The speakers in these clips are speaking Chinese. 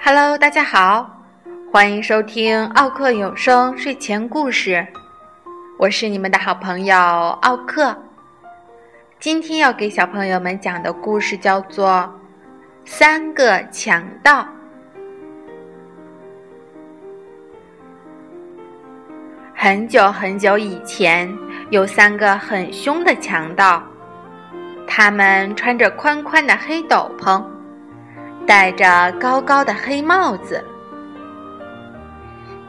Hello，大家好，欢迎收听奥克有声睡前故事，我是你们的好朋友奥克。今天要给小朋友们讲的故事叫做《三个强盗》。很久很久以前，有三个很凶的强盗，他们穿着宽宽的黑斗篷。戴着高高的黑帽子，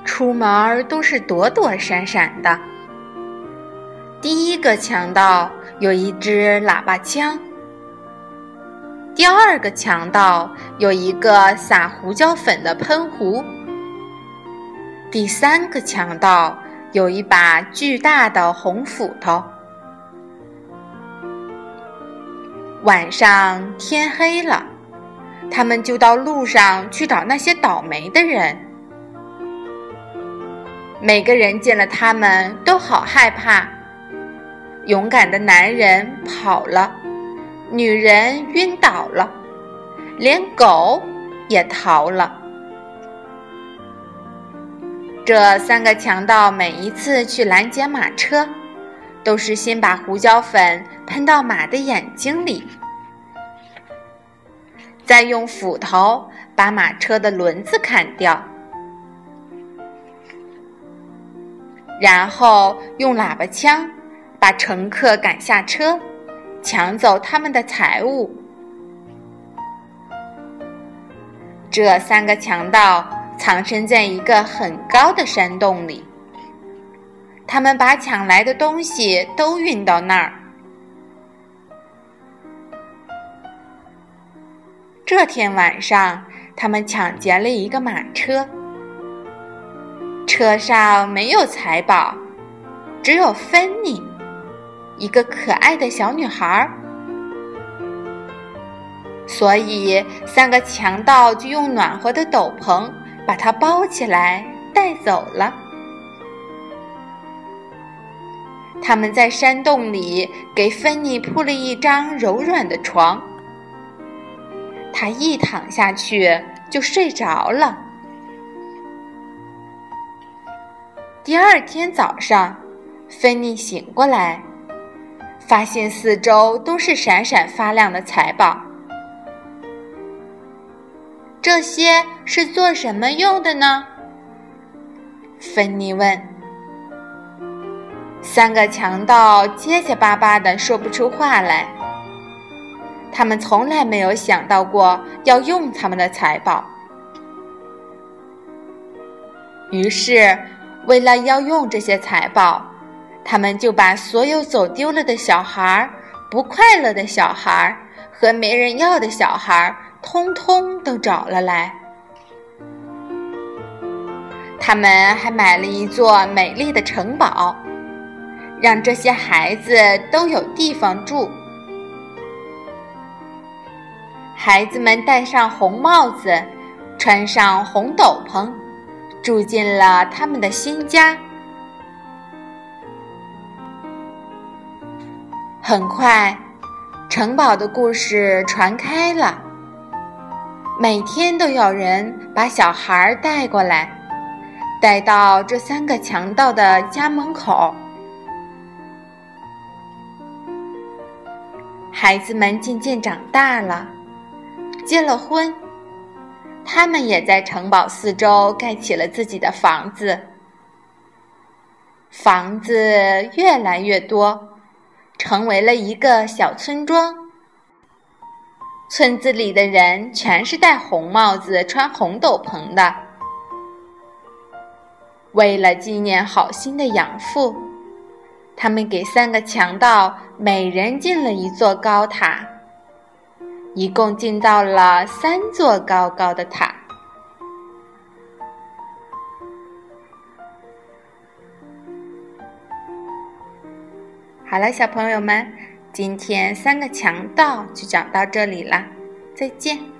出门都是躲躲闪闪的。第一个强盗有一支喇叭枪，第二个强盗有一个撒胡椒粉的喷壶，第三个强盗有一把巨大的红斧头。晚上天黑了。他们就到路上去找那些倒霉的人。每个人见了他们都好害怕。勇敢的男人跑了，女人晕倒了，连狗也逃了。这三个强盗每一次去拦截马车，都是先把胡椒粉喷到马的眼睛里。再用斧头把马车的轮子砍掉，然后用喇叭枪把乘客赶下车，抢走他们的财物。这三个强盗藏身在一个很高的山洞里，他们把抢来的东西都运到那儿。这天晚上，他们抢劫了一个马车，车上没有财宝，只有芬妮，一个可爱的小女孩。所以，三个强盗就用暖和的斗篷把它包起来带走了。他们在山洞里给芬妮铺了一张柔软的床。他一躺下去就睡着了。第二天早上，芬妮醒过来，发现四周都是闪闪发亮的财宝。这些是做什么用的呢？芬妮问。三个强盗结结巴巴的说不出话来。他们从来没有想到过要用他们的财宝，于是为了要用这些财宝，他们就把所有走丢了的小孩、不快乐的小孩和没人要的小孩，通通都找了来。他们还买了一座美丽的城堡，让这些孩子都有地方住。孩子们戴上红帽子，穿上红斗篷，住进了他们的新家。很快，城堡的故事传开了。每天都有人把小孩带过来，带到这三个强盗的家门口。孩子们渐渐长大了。结了婚，他们也在城堡四周盖起了自己的房子。房子越来越多，成为了一个小村庄。村子里的人全是戴红帽子、穿红斗篷的。为了纪念好心的养父，他们给三个强盗每人建了一座高塔。一共建造了三座高高的塔。好了，小朋友们，今天三个强盗就讲到这里了，再见。